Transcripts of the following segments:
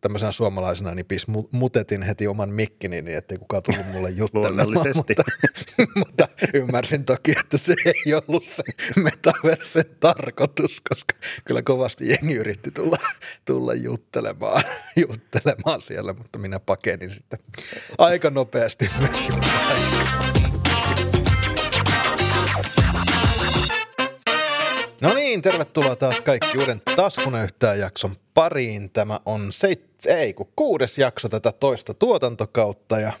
tämmöisenä suomalaisena niin pis mutetin heti oman mikkini, niin ettei kukaan tullut mulle juttelemaan. mutta, mutta ymmärsin toki, että se ei ollut se metaversen tarkoitus, koska kyllä kovasti jengi yritti tulla, tulla juttelemaan, juttelemaan siellä, mutta minä pakenin sitten aika nopeasti menin No niin, tervetuloa taas kaikki uuden Taskunöyhtää jakson pariin. Tämä on seit, ei, kun kuudes jakso tätä toista tuotantokautta ja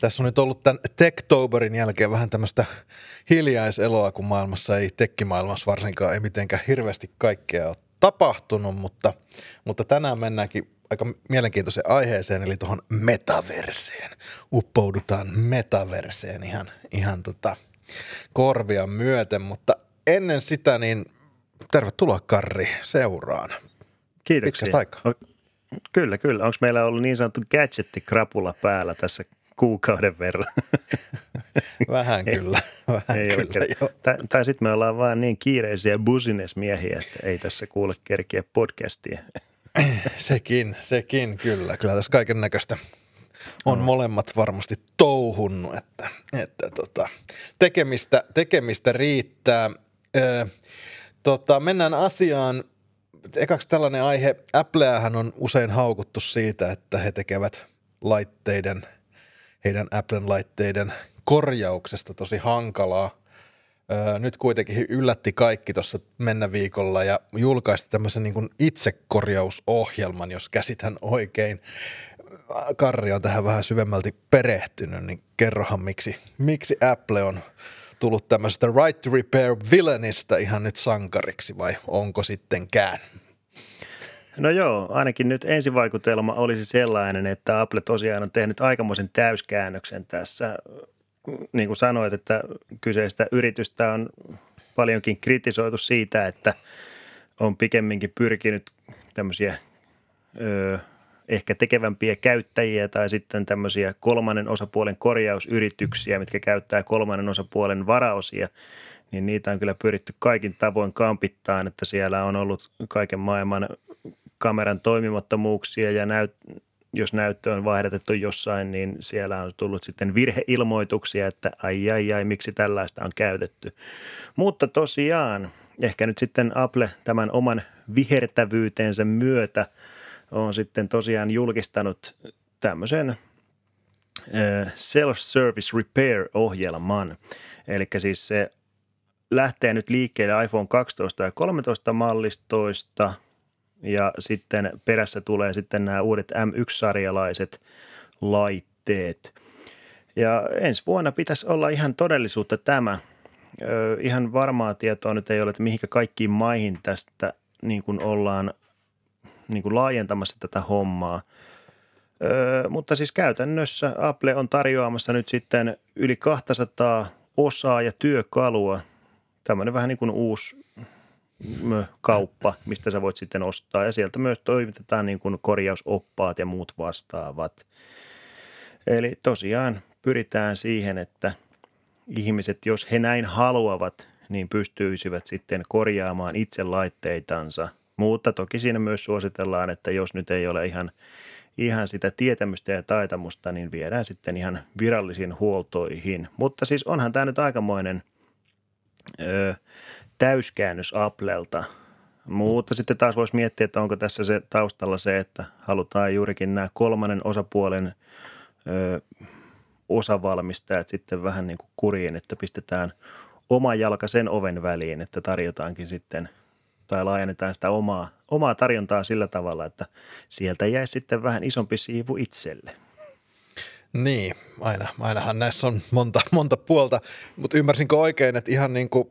tässä on nyt ollut tämän Techtoberin jälkeen vähän tämmöistä hiljaiseloa, kun maailmassa ei, tekkimaailmassa varsinkaan ei mitenkään hirveästi kaikkea ole tapahtunut, mutta, mutta tänään mennäänkin aika mielenkiintoiseen aiheeseen, eli tuohon metaverseen. Uppoudutaan metaverseen ihan, ihan tota korvia myöten, mutta ennen sitä niin tervetuloa Karri seuraan. Kiitoksia. Pitkästä aikaa. Kyllä, kyllä. Onko meillä ollut niin sanottu gadgetti-krapula päällä tässä kuukauden verran? Vähän kyllä, vähän ei kyllä, joo. Tai, tai sitten me ollaan vaan niin kiireisiä businessmiehiä, että ei tässä kuule kerkiä podcastia. sekin, sekin kyllä. Kyllä tässä kaiken näköistä on no. molemmat varmasti touhunnut, että, että tota, tekemistä, tekemistä riittää. Ö, tota, mennään asiaan. Ekaksi tällainen aihe. Appleähän on usein haukuttu siitä, että he tekevät laitteiden, heidän Applen laitteiden korjauksesta tosi hankalaa. Öö, nyt kuitenkin yllätti kaikki tuossa mennä viikolla ja julkaisti tämmöisen niin itsekorjausohjelman, jos käsitän oikein. Karri on tähän vähän syvemmälti perehtynyt, niin kerrohan miksi, miksi Apple on tullut tämmöisestä right to repair villainista ihan nyt sankariksi vai onko sittenkään? No joo, ainakin nyt ensivaikutelma olisi sellainen, että Apple tosiaan on tehnyt aikamoisen täyskäännöksen tässä. Niin kuin sanoit, että kyseistä yritystä on paljonkin kritisoitu siitä, että on pikemminkin pyrkinyt tämmöisiä ö, ehkä tekevämpiä käyttäjiä tai sitten tämmöisiä kolmannen osapuolen korjausyrityksiä, mitkä käyttää kolmannen osapuolen varaosia, niin niitä on kyllä pyritty kaikin tavoin kampittaan, että siellä on ollut kaiken maailman kameran toimimattomuuksia ja näyt, jos näyttö on vaihdatettu jossain, niin siellä on tullut sitten virheilmoituksia, että ai ai ai, miksi tällaista on käytetty. Mutta tosiaan, ehkä nyt sitten Apple tämän oman vihertävyytensä myötä – on sitten tosiaan julkistanut tämmöisen Self-Service Repair-ohjelman. Eli siis se lähtee nyt liikkeelle iPhone 12 ja 13 mallistoista ja sitten perässä tulee sitten nämä uudet M1-sarjalaiset laitteet. Ja ensi vuonna pitäisi olla ihan todellisuutta tämä. Ihan varmaa tietoa nyt ei ole, että mihinkä kaikkiin maihin tästä niin kuin ollaan niin kuin laajentamassa tätä hommaa. Öö, mutta siis käytännössä Apple on tarjoamassa nyt sitten yli 200 osaa ja työkalua. Tämmöinen vähän niin kuin uusi kauppa, mistä sä voit sitten ostaa. Ja sieltä myös toimitetaan niin kuin korjausoppaat ja muut vastaavat. Eli tosiaan pyritään siihen, että ihmiset, jos he näin haluavat, niin pystyisivät sitten korjaamaan itse laitteitansa – mutta toki siinä myös suositellaan, että jos nyt ei ole ihan, ihan sitä tietämystä ja taitamusta, niin viedään sitten ihan virallisiin huoltoihin. Mutta siis onhan tämä nyt aikamoinen ö, täyskäännös Applelta. Mutta sitten taas voisi miettiä, että onko tässä se taustalla se, että halutaan juurikin nämä kolmannen osapuolen ö, osavalmistajat sitten vähän niin kuin kuriin, että pistetään oma jalka sen oven väliin, että tarjotaankin sitten – tai laajennetaan sitä omaa, omaa tarjontaa sillä tavalla, että sieltä jäi sitten vähän isompi siivu itselle. Niin, aina, ainahan näissä on monta, monta puolta, mutta ymmärsinkö oikein, että ihan niin kuin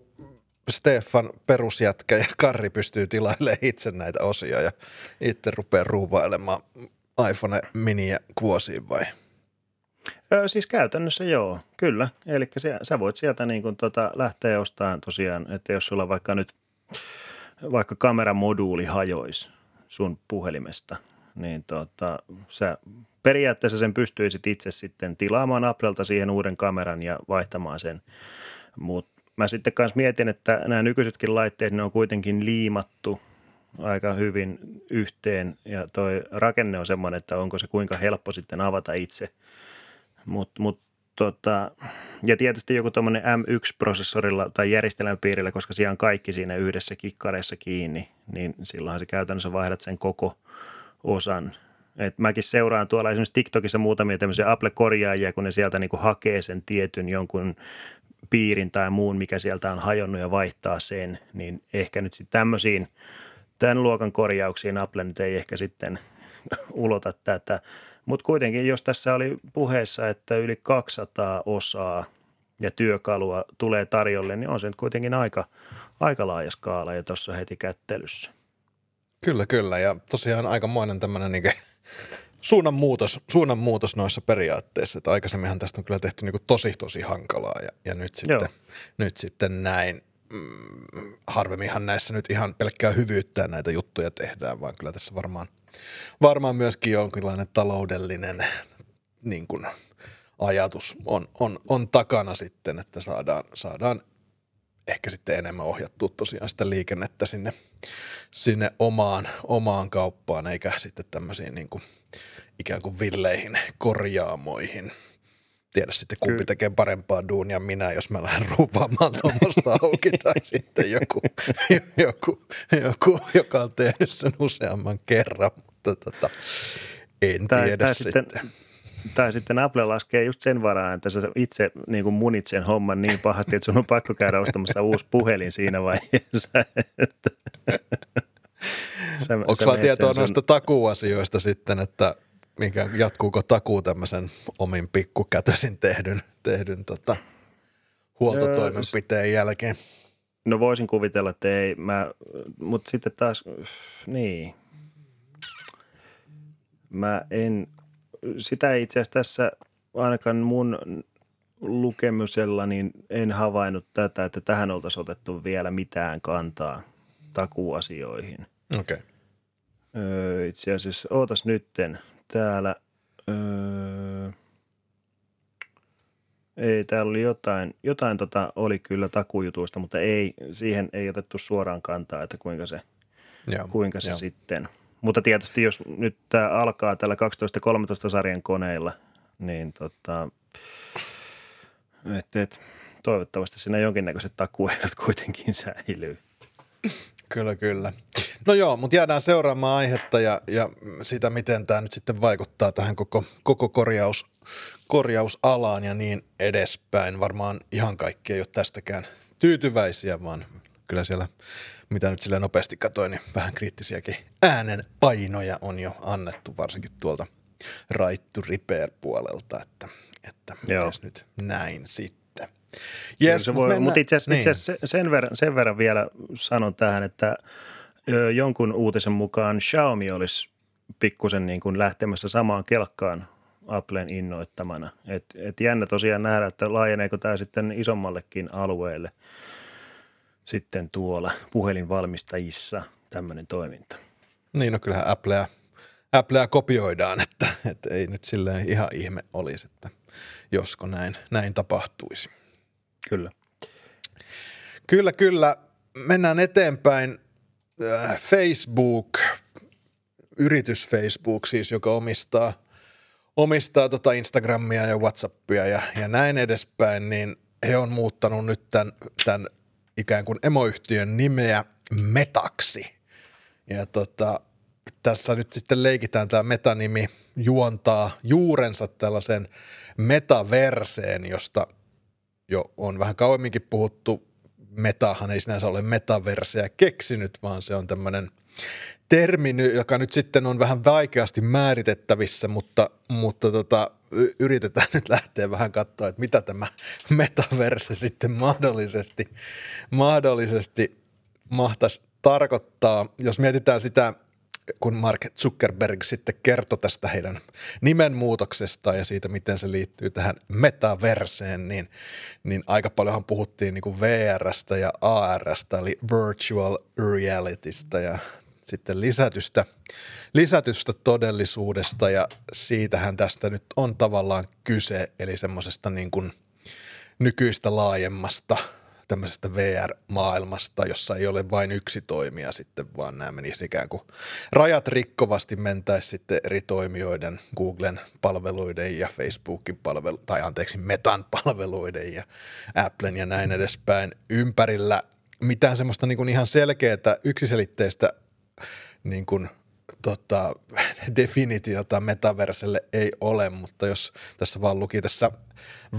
Stefan perusjätkä ja Karri pystyy tilailemaan itse näitä osia ja itse rupeaa ruuvailemaan iPhone miniä kuosiin vai? Öö, siis käytännössä joo, kyllä. Eli sä voit sieltä niin kuin tota lähteä ostamaan tosiaan, että jos sulla vaikka nyt vaikka kameramoduuli hajoisi sun puhelimesta, niin tota, sä periaatteessa sen pystyisit itse sitten tilaamaan Applelta siihen uuden kameran ja vaihtamaan sen. Mutta mä sitten kanssa mietin, että nämä nykyisetkin laitteet, ne on kuitenkin liimattu aika hyvin yhteen ja toi rakenne on semmoinen, että onko se kuinka helppo sitten avata itse. Mutta mut, tota, ja tietysti joku tuommoinen M1-prosessorilla tai järjestelmäpiirillä, koska siellä on kaikki siinä yhdessä kikkareessa kiinni, niin silloinhan se käytännössä vaihdat sen koko osan. Et mäkin seuraan tuolla esimerkiksi TikTokissa muutamia tämmöisiä Apple-korjaajia, kun ne sieltä niinku hakee sen tietyn jonkun piirin tai muun, mikä sieltä on hajonnut ja vaihtaa sen, niin ehkä nyt sitten tämmöisiin tämän luokan korjauksiin Apple nyt ei ehkä sitten ulota tätä. Mutta kuitenkin, jos tässä oli puheessa, että yli 200 osaa ja työkalua tulee tarjolle, niin on se nyt kuitenkin aika, aika laaja skaala jo tuossa heti kättelyssä. Kyllä, kyllä. Ja tosiaan aikamoinen tämmöinen niin suunnanmuutos, suunnanmuutos noissa periaatteissa. Että aikaisemminhan tästä on kyllä tehty niin tosi, tosi hankalaa ja, ja nyt, sitten, nyt sitten näin. Mm, harvemminhan näissä nyt ihan pelkkää hyvyyttä näitä juttuja tehdään, vaan kyllä tässä varmaan, varmaan myöskin jonkinlainen taloudellinen niin kuin, ajatus on, on, on takana sitten, että saadaan, saadaan ehkä sitten enemmän ohjattua tosiaan sitä liikennettä sinne, sinne omaan, omaan kauppaan, eikä sitten tämmöisiin niin kuin ikään kuin villeihin korjaamoihin. Tiedä sitten kumpi Kyllä. tekee parempaa duunia minä, jos mä lähden ruuvaamaan tuommoista auki tai sitten joku, joku, joku, joka on tehnyt sen useamman kerran, mutta tota, en tai, tiedä tai sitten. sitten tai sitten Apple laskee just sen varaan, että sä itse niin kuin munit sen homman niin pahasti, että sun on pakko käydä ostamassa uusi puhelin siinä vaiheessa. Että sä, Onko sulla tietoa sun... noista takuasioista sitten, että mikä, jatkuuko takuu tämmöisen omin pikkukätösin tehdyn, tehdyn tota, huoltotoimenpiteen jälkeen? No voisin kuvitella, että ei, mä, mutta sitten taas, niin, mä en sitä itse asiassa tässä ainakaan mun lukemisella niin en havainnut tätä, että tähän oltaisiin otettu vielä mitään kantaa takuasioihin. Okei. Okay. Öö, itse asiassa, ootas nytten täällä, öö, ei, täällä oli jotain, jotain tota, oli kyllä takujutuista, mutta ei, siihen ei otettu suoraan kantaa, että kuinka se, Joo, kuinka se sitten – mutta tietysti jos nyt tämä alkaa tällä 12-13 sarjan koneilla, niin tota, et, et, toivottavasti siinä jonkinnäköiset takuehdot kuitenkin säilyy. Kyllä, kyllä. No joo, mutta jäädään seuraamaan aihetta ja, ja sitä, miten tämä nyt sitten vaikuttaa tähän koko, koko korjaus, korjausalaan ja niin edespäin. Varmaan ihan kaikki ei ole tästäkään tyytyväisiä, vaan kyllä siellä mitä nyt sille nopeasti katsoin, niin vähän kriittisiäkin äänen painoja on jo annettu, varsinkin tuolta Right to Repair puolelta, että, että mitäs nyt näin sitten. Yes, mutta itse asiassa, niin. itse sen, verran, sen verran vielä sanon tähän, että jonkun uutisen mukaan Xiaomi olisi pikkusen niin kuin lähtemässä samaan kelkkaan Applen innoittamana. Et, et jännä tosiaan nähdä, että laajeneeko tämä sitten isommallekin alueelle – sitten tuolla puhelinvalmistajissa tämmöinen toiminta. Niin, no kyllähän Applea, Applea kopioidaan, että, että ei nyt silleen ihan ihme olisi, että josko näin, näin tapahtuisi. Kyllä. Kyllä, kyllä. Mennään eteenpäin. Äh, Facebook, yritys Facebook siis, joka omistaa, omistaa tota Instagramia ja Whatsappia ja, ja näin edespäin, niin he on muuttanut nyt tämän, tämän ikään kuin emoyhtiön nimeä Metaksi. Ja tota, tässä nyt sitten leikitään tämä metanimi juontaa juurensa tällaisen metaverseen, josta jo on vähän kauemminkin puhuttu. Metahan ei sinänsä ole metaverseä keksinyt, vaan se on tämmöinen termi, joka nyt sitten on vähän vaikeasti määritettävissä, mutta, mutta tota, yritetään nyt lähteä vähän katsoa, että mitä tämä metaverse sitten mahdollisesti, mahdollisesti mahtaisi tarkoittaa. Jos mietitään sitä, kun Mark Zuckerberg sitten kertoi tästä heidän nimenmuutoksesta ja siitä, miten se liittyy tähän metaverseen, niin, niin aika paljonhan puhuttiin niin VRstä ja ARstä, eli virtual realitystä ja sitten lisätystä, lisätystä todellisuudesta. Ja siitähän tästä nyt on tavallaan kyse, eli semmoisesta niin kuin nykyistä laajemmasta tämmöisestä VR-maailmasta, jossa ei ole vain yksi toimija sitten, vaan nämä menisi ikään kuin rajat rikkovasti mentäisi sitten eri toimijoiden, Googlen palveluiden ja Facebookin palvelu, tai anteeksi, Metan palveluiden ja Applen ja näin edespäin ympärillä. Mitään semmoista niin kuin ihan selkeää yksiselitteistä niin kuin tota, definitiota metaverselle ei ole, mutta jos tässä vaan luki tässä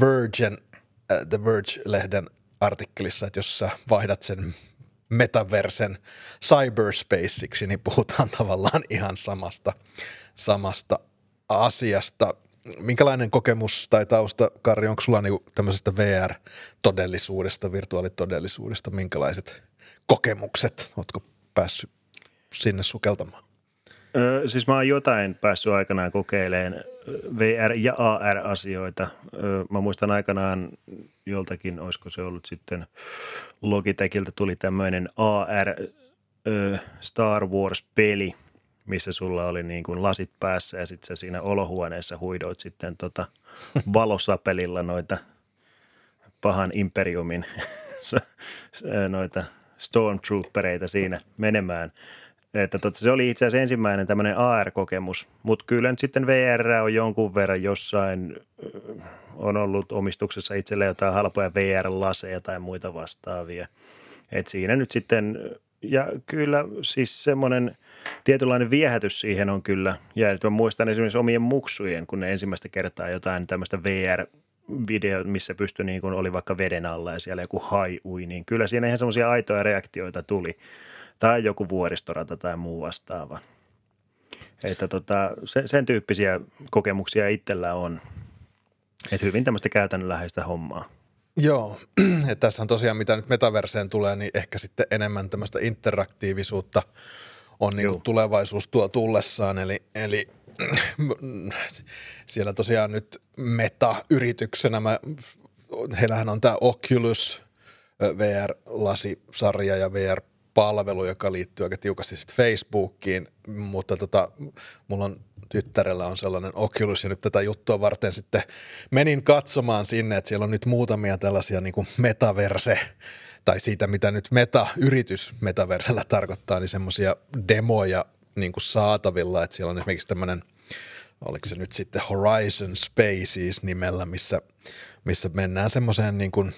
Virgin, uh, The Verge-lehden artikkelissa, että jos sä vaihdat sen metaversen cyberspaceiksi, niin puhutaan tavallaan ihan samasta, samasta asiasta. Minkälainen kokemus tai tausta, Kari, onko sulla niinku tämmöisestä VR-todellisuudesta, virtuaalitodellisuudesta, minkälaiset kokemukset, ootko päässyt sinne sukeltamaan? Ö, siis mä oon jotain päässyt aikanaan kokeilemaan VR- ja AR-asioita. Mä muistan aikanaan joltakin, olisiko se ollut sitten Logitechilta tuli tämmöinen AR ö, Star Wars-peli, missä sulla oli niin kuin lasit päässä ja sitten sä siinä olohuoneessa huidoit sitten tota valosapelilla noita pahan imperiumin noita stormtroopereita siinä menemään – että totta, se oli itse asiassa ensimmäinen tämmöinen AR-kokemus, mutta kyllä nyt sitten VR on jonkun verran jossain, on ollut omistuksessa itselle jotain halpoja VR-laseja tai muita vastaavia. Et siinä nyt sitten, ja kyllä siis semmoinen tietynlainen viehätys siihen on kyllä jäänyt. Mä muistan esimerkiksi omien muksujen, kun ne ensimmäistä kertaa jotain tämmöistä VR video, missä pystyi niin kuin oli vaikka veden alla ja siellä joku hai ui, niin kyllä siinä ihan semmoisia aitoja reaktioita tuli tai joku vuoristorata tai muu vastaava. Että tota, sen, sen tyyppisiä kokemuksia itsellä on. Että hyvin tämmöistä käytännönläheistä hommaa. Joo, että tässä on tosiaan mitä nyt metaverseen tulee, niin ehkä sitten enemmän tämmöistä interaktiivisuutta on niin kuin tulevaisuus tuo tullessaan. Eli, eli siellä tosiaan nyt meta-yrityksenä, mä, heillähän on tämä Oculus VR-lasisarja ja VR palvelu, joka liittyy aika tiukasti sitten Facebookiin, mutta tota, mulla on tyttärellä on sellainen Oculus ja nyt tätä juttua varten sitten menin katsomaan sinne, että siellä on nyt muutamia tällaisia niin kuin metaverse tai siitä, mitä nyt meta-yritys metaversellä tarkoittaa, niin semmoisia demoja niin kuin saatavilla, että siellä on esimerkiksi tämmöinen, oliko se nyt sitten Horizon Spaces nimellä, missä, missä mennään semmoiseen niin kuin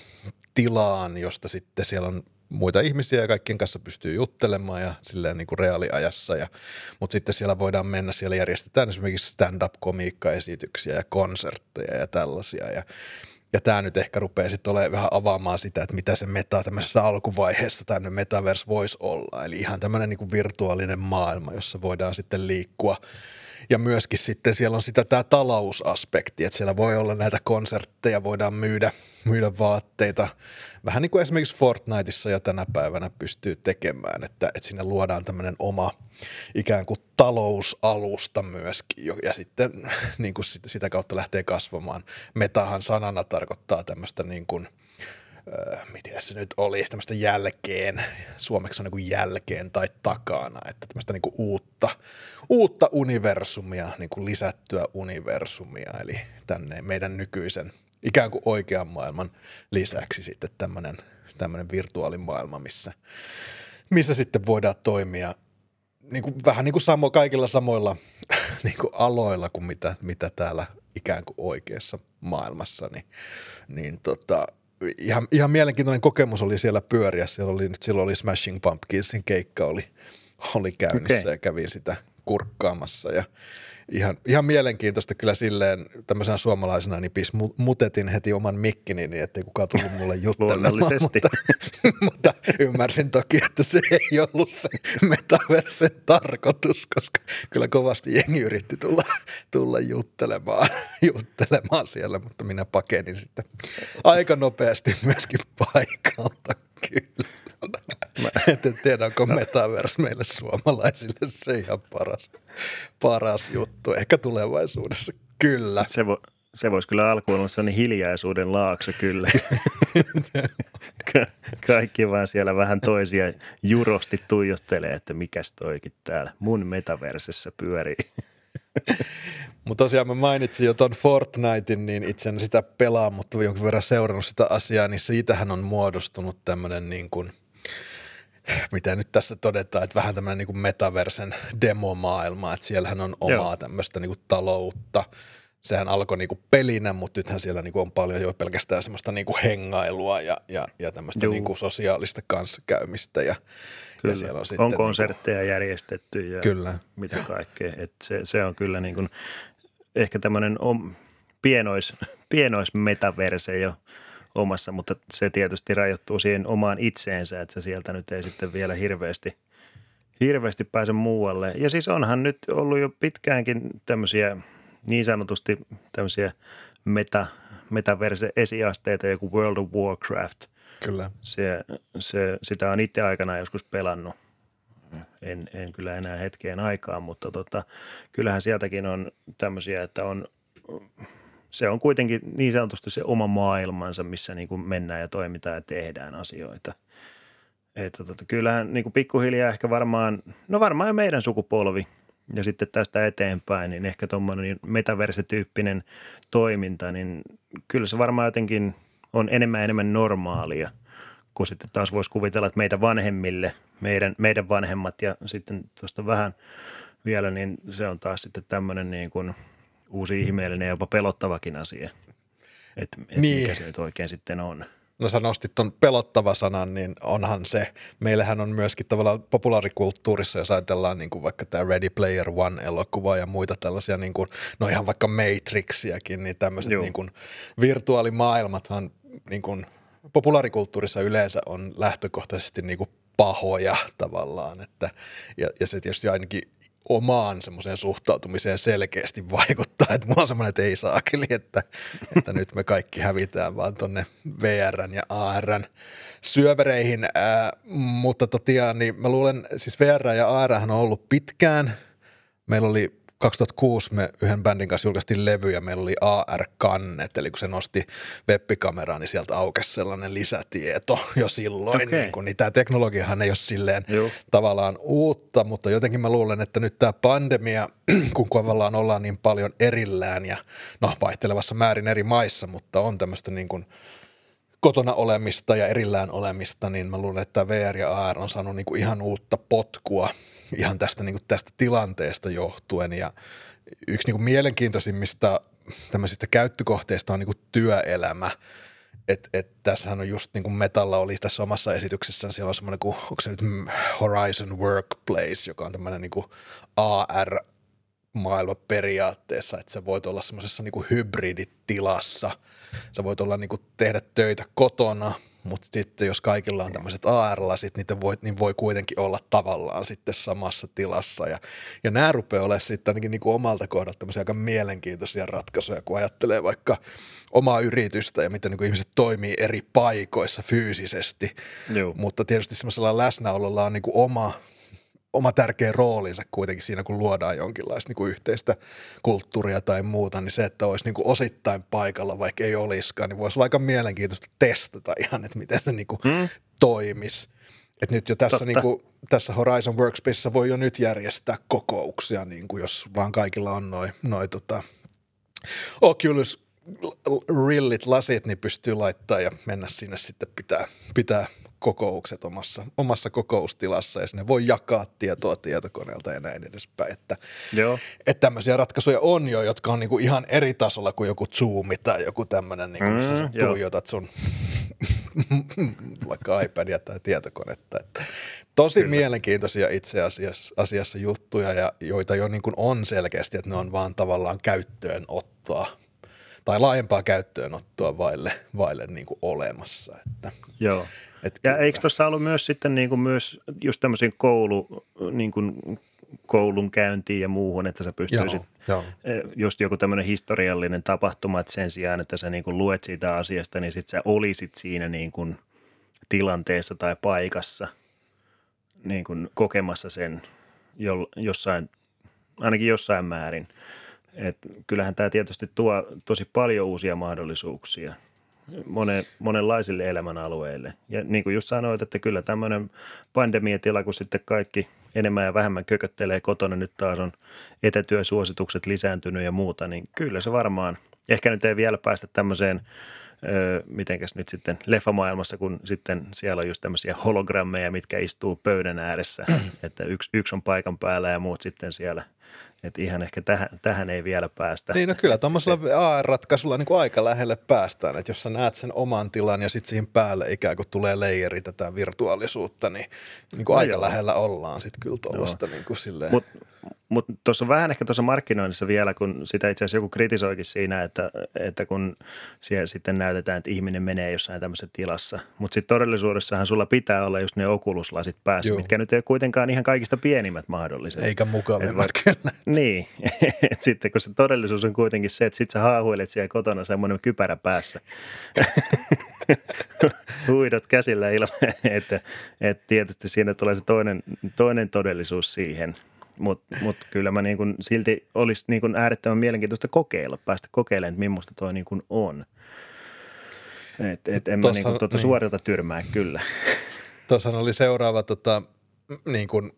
tilaan, josta sitten siellä on muita ihmisiä ja kaikkien kanssa pystyy juttelemaan ja silleen niin kuin reaaliajassa. Ja, mutta sitten siellä voidaan mennä, siellä järjestetään esimerkiksi stand-up-komiikkaesityksiä ja konsertteja ja tällaisia. Ja, ja tämä nyt ehkä rupeaa sitten olemaan vähän avaamaan sitä, että mitä se meta tämmöisessä alkuvaiheessa tai metaverse voisi olla. Eli ihan tämmöinen niin kuin virtuaalinen maailma, jossa voidaan sitten liikkua ja myöskin sitten siellä on sitä tämä talousaspekti, että siellä voi olla näitä konsertteja, voidaan myydä, myydä vaatteita. Vähän niin kuin esimerkiksi Fortniteissa jo tänä päivänä pystyy tekemään, että, että sinne luodaan tämmöinen oma ikään kuin talousalusta myöskin ja sitten niin kuin sitä kautta lähtee kasvamaan. Metahan sanana tarkoittaa tämmöistä niin kuin – miten se nyt oli, tämmöistä jälkeen, suomeksi on niin jälkeen tai takana, että tämmöistä niin uutta, uutta universumia, niin kuin lisättyä universumia, eli tänne meidän nykyisen ikään kuin oikean maailman lisäksi sitten tämmöinen, tämmöinen virtuaalimaailma, missä, missä sitten voidaan toimia niin kuin, vähän niin kuin samo, kaikilla samoilla niin kuin aloilla kuin mitä, mitä täällä ikään kuin oikeassa maailmassa, niin, niin tota, ihan, ihan mielenkiintoinen kokemus oli siellä pyöriä. Siellä oli, nyt silloin oli Smashing Pumpkinsin keikka oli, oli käynnissä okay. ja kävin sitä kurkkaamassa ja ihan, ihan mielenkiintoista kyllä silleen tämmöisenä suomalaisena niin pis mutetin heti oman mikkini niin ettei kukaan tullut mulle juttelemaan, mutta, mutta ymmärsin toki, että se ei ollut se metaversen tarkoitus, koska kyllä kovasti jengi yritti tulla, tulla juttelemaan, juttelemaan siellä, mutta minä pakenin sitten aika nopeasti myöskin paikalta. Mä en tiedä, onko metaverse meille suomalaisille se ihan paras, paras juttu. Ehkä tulevaisuudessa kyllä. Se, vo, se voisi kyllä alkuun olla sellainen hiljaisuuden laakso kyllä. Ka- kaikki vaan siellä vähän toisia jurosti tuijottelee, että mikäs toikin täällä mun metaversessä pyörii. Mutta tosiaan mä mainitsin jo ton Fortnitein, niin itse en sitä pelaa, mutta jonkin verran seurannut sitä asiaa, niin siitähän on muodostunut tämmöinen niin kuin, mitä nyt tässä todetaan, että vähän tämmöinen niin kuin metaversen demomaailma, että siellähän on omaa tämmöistä niin kuin taloutta, sehän alkoi niinku pelinä, mutta nythän siellä niinku on paljon jo pelkästään semmoista niinku hengailua ja, ja, ja tämmöistä niinku sosiaalista kanssakäymistä. Ja, kyllä. ja siellä on, sitten on niinku konsertteja niinku, järjestetty ja kyllä. mitä kaikkea. Et se, se on kyllä niinku, ehkä tämmöinen pienois, pienois metaverse jo omassa, mutta se tietysti rajoittuu siihen omaan itseensä, että sieltä nyt ei sitten vielä hirveästi, hirveästi pääse muualle. Ja siis onhan nyt ollut jo pitkäänkin tämmöisiä – niin sanotusti tämmöisiä meta, metaverse-esiasteita, joku World of Warcraft. Kyllä. Se, se, sitä on itse aikana joskus pelannut. En, en kyllä enää hetkeen aikaa, mutta tota, kyllähän sieltäkin on tämmöisiä, että on, se on kuitenkin niin sanotusti se oma maailmansa, missä niin kuin mennään ja toimitaan ja tehdään asioita. Että tota, kyllähän niin kuin pikkuhiljaa ehkä varmaan, no varmaan meidän sukupolvi – ja sitten tästä eteenpäin, niin ehkä tuommoinen metaverse-tyyppinen toiminta, niin kyllä se varmaan jotenkin on enemmän enemmän normaalia, kun sitten taas voisi kuvitella, että meitä vanhemmille, meidän, meidän vanhemmat ja sitten tuosta vähän vielä, niin se on taas sitten tämmöinen niin kuin uusi ihmeellinen ja jopa pelottavakin asia, että, että niin. mikä se nyt oikein sitten on no sä nostit tuon pelottava sanan, niin onhan se. Meillähän on myöskin tavallaan populaarikulttuurissa, jos ajatellaan niin kuin vaikka tämä Ready Player One-elokuva ja muita tällaisia, niin kuin, no ihan vaikka Matrixiakin, niin tämmöiset niin kuin virtuaalimaailmathan niin kuin populaarikulttuurissa yleensä on lähtökohtaisesti niin kuin pahoja tavallaan, että, ja, ja se tietysti ainakin omaan semmoiseen suhtautumiseen selkeästi vaikuttaa, että mulla on semmoinen, että ei saakeli, että, että nyt me kaikki hävitään vaan tonne VRn ja ARn syövereihin, ää, mutta totiaan, niin mä luulen, siis VR ja AR on ollut pitkään, meillä oli 2006 me yhden bändin kanssa julkaistiin levy ja meillä oli AR-kannet, eli kun se nosti webbikameraa, niin sieltä aukesi sellainen lisätieto jo silloin. Okay. Niin, kun, niin tämä teknologiahan ei ole silleen Juh. tavallaan uutta, mutta jotenkin mä luulen, että nyt tämä pandemia, kun tavallaan ollaan niin paljon erillään ja no vaihtelevassa määrin eri maissa, mutta on tämmöistä niin kuin kotona olemista ja erillään olemista, niin mä luulen, että VR ja AR on saanut niin kuin ihan uutta potkua ihan tästä, niin kuin tästä tilanteesta johtuen. Ja yksi niin kuin mielenkiintoisimmista tämmöisistä käyttökohteista on niin kuin työelämä. Et, et tässähän on just niin kuin Metalla oli tässä omassa esityksessään, siellä on semmoinen kuin, onko se nyt Horizon Workplace, joka on tämmöinen niin kuin AR maailma periaatteessa, että sä voit olla semmoisessa niin hybriditilassa. Sä voit olla niin kuin tehdä töitä kotona, mutta sitten jos kaikilla on tämmöiset AR-lasit, niin voi, niin voi kuitenkin olla tavallaan sitten samassa tilassa. Ja, ja nämä rupeaa olemaan sitten ainakin niin kuin omalta kohdalta tämmöisiä aika mielenkiintoisia ratkaisuja, kun ajattelee vaikka omaa yritystä ja miten niin kuin ihmiset toimii eri paikoissa fyysisesti. Joo. Mutta tietysti semmoisella läsnäololla on niin kuin oma oma tärkeä roolinsa kuitenkin siinä, kun luodaan jonkinlaista niin kuin yhteistä kulttuuria tai muuta, niin se, että olisi niin kuin osittain paikalla, vaikka ei olisikaan, niin voisi olla aika mielenkiintoista testata ihan, että miten se niin kuin hmm. toimisi. Et nyt jo tässä, niin kuin, tässä Horizon Workspaceissa voi jo nyt järjestää kokouksia, niin kuin jos vaan kaikilla on noin noi, tota, Oculus rillit, lasit, niin pystyy laittaa ja mennä sinne sitten pitää, pitää kokoukset omassa, omassa kokoustilassa ja sinne voi jakaa tietoa tietokoneelta ja näin edespäin. Että, Joo. että tämmöisiä ratkaisuja on jo, jotka on niinku ihan eri tasolla kuin joku Zoom tai joku tämmöinen, niinku, missä mm, sä tuijotat sun vaikka iPadia tai tietokonetta. Että tosi Kyllä. mielenkiintoisia itse asiassa, asiassa juttuja, ja joita jo niin kuin on selkeästi, että ne on vaan tavallaan käyttöönottoa tai laajempaa käyttöönottoa vaille, vaille niin kuin olemassa. Että. Joo. Et ja eikö tuossa ollut myös sitten niin kuin myös just tämmöisiin koulu, niin kuin koulun käyntiin ja muuhun, että sä pystyisit, joo, joo. Eh, just joku tämmöinen historiallinen tapahtuma, että sen sijaan, että sä niin kuin luet siitä asiasta, niin sit sä olisit siinä niin kuin tilanteessa tai paikassa niin kuin kokemassa sen jo, jossain, ainakin jossain määrin. Et kyllähän tämä tietysti tuo tosi paljon uusia mahdollisuuksia – monen, monenlaisille elämänalueille. Ja niin kuin just sanoit, että kyllä tämmöinen pandemiatila, kun sitten kaikki enemmän ja vähemmän kököttelee kotona, nyt taas on etätyösuositukset lisääntynyt ja muuta, niin kyllä se varmaan, ehkä nyt ei vielä päästä tämmöiseen öö, mitenkäs nyt sitten leffamaailmassa, kun sitten siellä on just tämmöisiä hologrammeja, mitkä istuu pöydän ääressä, että yksi, yksi on paikan päällä ja muut sitten siellä – että ihan ehkä tähän, tähän ei vielä päästä. Niin no kyllä tuommoisella AR-ratkaisulla niin kuin aika lähelle päästään, että jos sä näet sen oman tilan ja sitten siihen päälle ikään kuin tulee leijeri tätä virtuaalisuutta, niin, niin kuin no aika joo. lähellä ollaan sitten kyllä tuollaista niin kuin silleen. Mut, mutta tuossa vähän ehkä tuossa markkinoinnissa vielä, kun sitä itse asiassa joku kritisoikin siinä, että, että kun siellä sitten näytetään, että ihminen menee jossain tämmöisessä tilassa. Mutta sitten todellisuudessahan sulla pitää olla just ne okuluslasit päässä, Joo. mitkä nyt ei kuitenkaan ihan kaikista pienimmät mahdolliset. Eikä mukavimmat et, kyllä. Niin, että sitten kun se todellisuus on kuitenkin se, että sitten sä haahuilet siellä kotona semmoinen kypärä päässä. Huidot käsillä ilman, että, että tietysti siinä tulee se toinen, toinen todellisuus siihen – mutta mut kyllä mä niin kun silti olisi niin kun äärettömän mielenkiintoista kokeilla, päästä kokeilemaan, että millaista toi niin kun on. Et, et en Tossa, mä niin tuota niin. suorilta tyrmää kyllä. Tuossa oli seuraava tota, niin kun,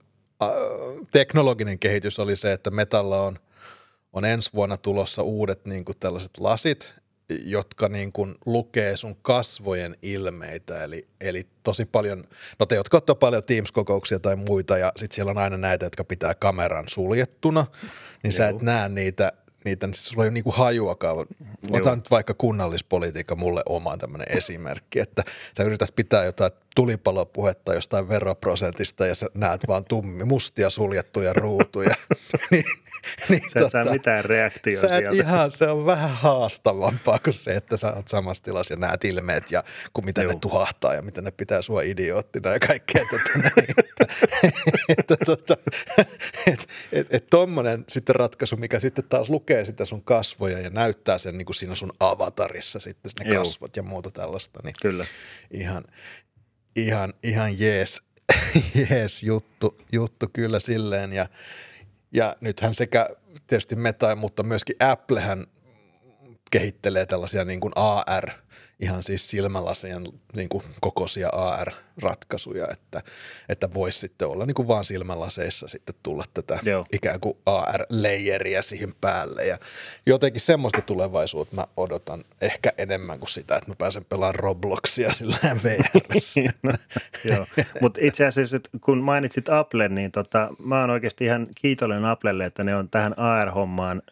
teknologinen kehitys oli se, että Metalla on, on ensi vuonna tulossa uudet niin tällaiset lasit, jotka niin kuin lukee sun kasvojen ilmeitä, eli, eli tosi paljon, no te, jotka ottaa paljon Teams-kokouksia tai muita, ja sitten siellä on aina näitä, jotka pitää kameran suljettuna, niin Joo. sä et näe niitä niitä, niin sulla ei ole niin kuin hajuakaan. Otan nyt vaikka kunnallispolitiikka mulle omaan tämmöinen esimerkki, että sä yrität pitää jotain tulipalopuhetta jostain veroprosentista ja sä näet vaan tummi, mustia suljettuja ruutuja. niin, niin, sä et tota, saa mitään reaktiota sieltä. Ihan, se on vähän haastavampaa kuin se, että sä oot samassa tilassa ja näet ilmeet ja kun miten Joo. ne tuhahtaa ja miten ne pitää sua idioottina ja kaikkea. Näin, että, että, tota, et, et, et tommonen sitten ratkaisu, mikä sitten taas lukee sitä sun kasvoja ja näyttää sen niin kuin siinä sun avatarissa sitten ne Joo. kasvot ja muuta tällaista. Niin Kyllä. Ihan, ihan, ihan jees, jees juttu, juttu kyllä silleen. Ja, ja nythän sekä tietysti Meta, mutta myöskin Applehän kehittelee tällaisia niin kuin AR – ihan siis silmälasien niin kuin kokoisia AR-ratkaisuja, että, että voisi sitten olla niin kuin vaan silmälaseissa sitten tulla tätä Joo. ikään kuin AR-leijeriä siihen päälle. Ja jotenkin semmoista tulevaisuutta mä odotan ehkä enemmän kuin sitä, että mä pääsen pelaamaan Robloxia sillä VR. no, Joo, mutta itse asiassa kun mainitsit Apple, niin tota, mä oon oikeasti ihan kiitollinen Applelle, että ne on tähän AR-hommaan